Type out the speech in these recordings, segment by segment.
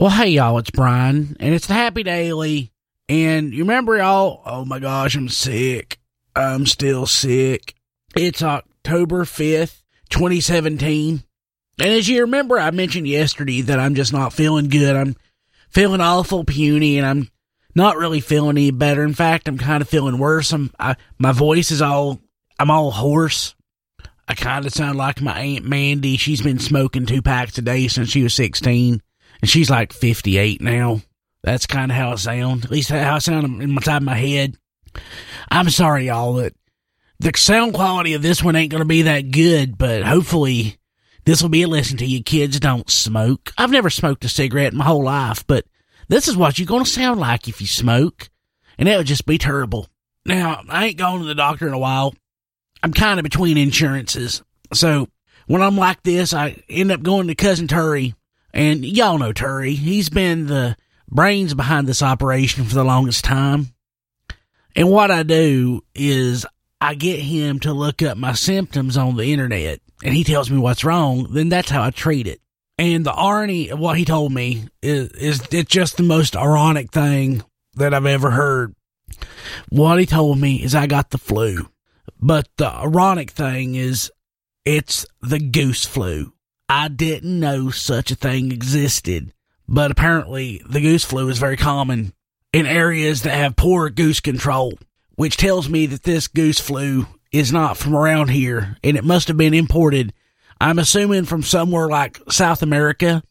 Well, hey, y'all, it's Brian, and it's the Happy Daily. And you remember, y'all, oh my gosh, I'm sick. I'm still sick. It's October 5th, 2017. And as you remember, I mentioned yesterday that I'm just not feeling good. I'm feeling awful puny, and I'm not really feeling any better. In fact, I'm kind of feeling worse. I'm, I, my voice is all, I'm all hoarse. I kind of sound like my Aunt Mandy. She's been smoking two packs a day since she was 16 and she's like 58 now. That's kind of how it sounds. At least how it sounds inside my time my head. I'm sorry, y'all, that the sound quality of this one ain't going to be that good, but hopefully this will be a lesson to you kids don't smoke. I've never smoked a cigarette in my whole life, but this is what you're going to sound like if you smoke, and it would just be terrible. Now, I ain't gone to the doctor in a while. I'm kind of between insurances. So when I'm like this, I end up going to Cousin Terry and y'all know Terry. He's been the brains behind this operation for the longest time. And what I do is I get him to look up my symptoms on the internet and he tells me what's wrong. Then that's how I treat it. And the irony of what he told me is, is it's just the most ironic thing that I've ever heard. What he told me is I got the flu. But the ironic thing is it's the goose flu. I didn't know such a thing existed, but apparently the goose flu is very common in areas that have poor goose control, which tells me that this goose flu is not from around here and it must have been imported. I'm assuming from somewhere like South America.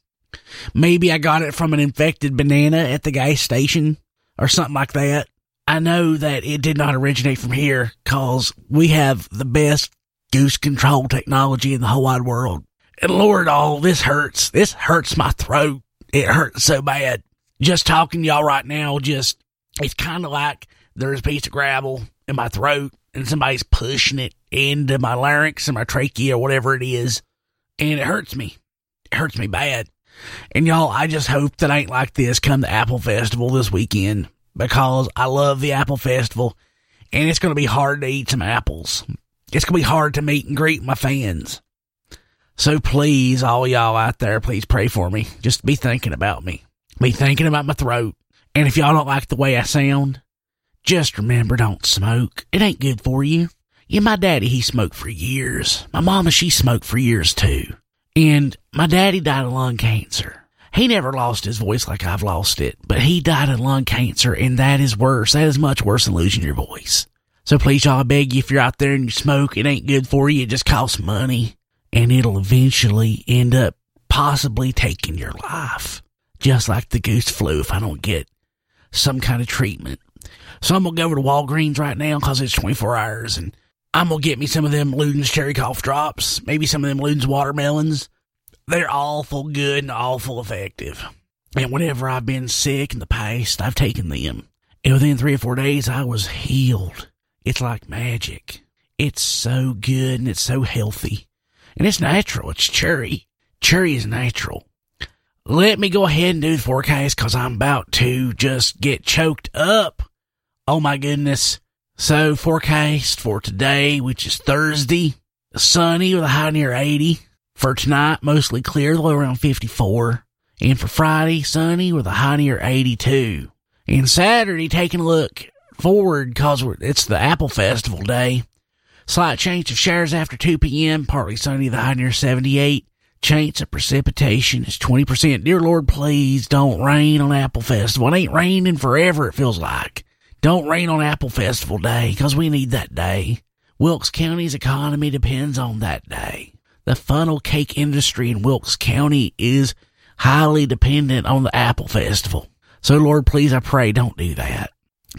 Maybe I got it from an infected banana at the gas station or something like that. I know that it did not originate from here cause we have the best goose control technology in the whole wide world. And Lord, all this hurts. This hurts my throat. It hurts so bad. Just talking to y'all right now, just, it's kind of like there's a piece of gravel in my throat and somebody's pushing it into my larynx and my trachea or whatever it is. And it hurts me. It hurts me bad. And y'all, I just hope that ain't like this come the Apple Festival this weekend because I love the Apple Festival and it's going to be hard to eat some apples. It's going to be hard to meet and greet my fans. So please, all y'all out there, please pray for me. Just be thinking about me. Be thinking about my throat. And if y'all don't like the way I sound, just remember don't smoke. It ain't good for you. Yeah, my daddy, he smoked for years. My mama, she smoked for years too. And my daddy died of lung cancer. He never lost his voice like I've lost it, but he died of lung cancer and that is worse. That is much worse than losing your voice. So please, y'all, I beg you, if you're out there and you smoke, it ain't good for you. It just costs money and it'll eventually end up possibly taking your life. Just like the goose flu if I don't get some kind of treatment. So I'm gonna go over to Walgreens right now because it's 24 hours and I'm gonna get me some of them Luden's cherry cough drops, maybe some of them Luden's watermelons. They're awful good and awful effective. And whenever I've been sick in the past, I've taken them. And within three or four days, I was healed. It's like magic. It's so good and it's so healthy. And it's natural. It's cherry. Cherry is natural. Let me go ahead and do the forecast because I'm about to just get choked up. Oh my goodness. So forecast for today, which is Thursday, sunny with a high near 80. For tonight, mostly clear, low around 54. And for Friday, sunny with a high near 82. And Saturday, taking a look forward because it's the Apple Festival day. Slight chance of showers after 2 p.m., partly sunny, the high near 78. Chance of precipitation is 20%. Dear Lord, please don't rain on Apple Festival. It ain't raining forever, it feels like. Don't rain on Apple Festival Day, because we need that day. Wilkes County's economy depends on that day. The funnel cake industry in Wilkes County is highly dependent on the Apple Festival. So Lord, please, I pray, don't do that.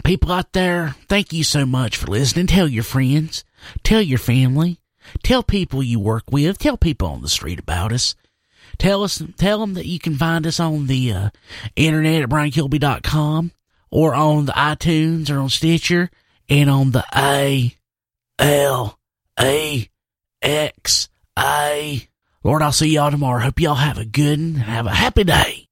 People out there, thank you so much for listening. Tell your friends. Tell your family. Tell people you work with. Tell people on the street about us. Tell us, tell them that you can find us on the uh, internet at briankilby.com or on the iTunes or on Stitcher and on the A L A X A. Lord, I'll see y'all tomorrow. Hope y'all have a good and have a happy day.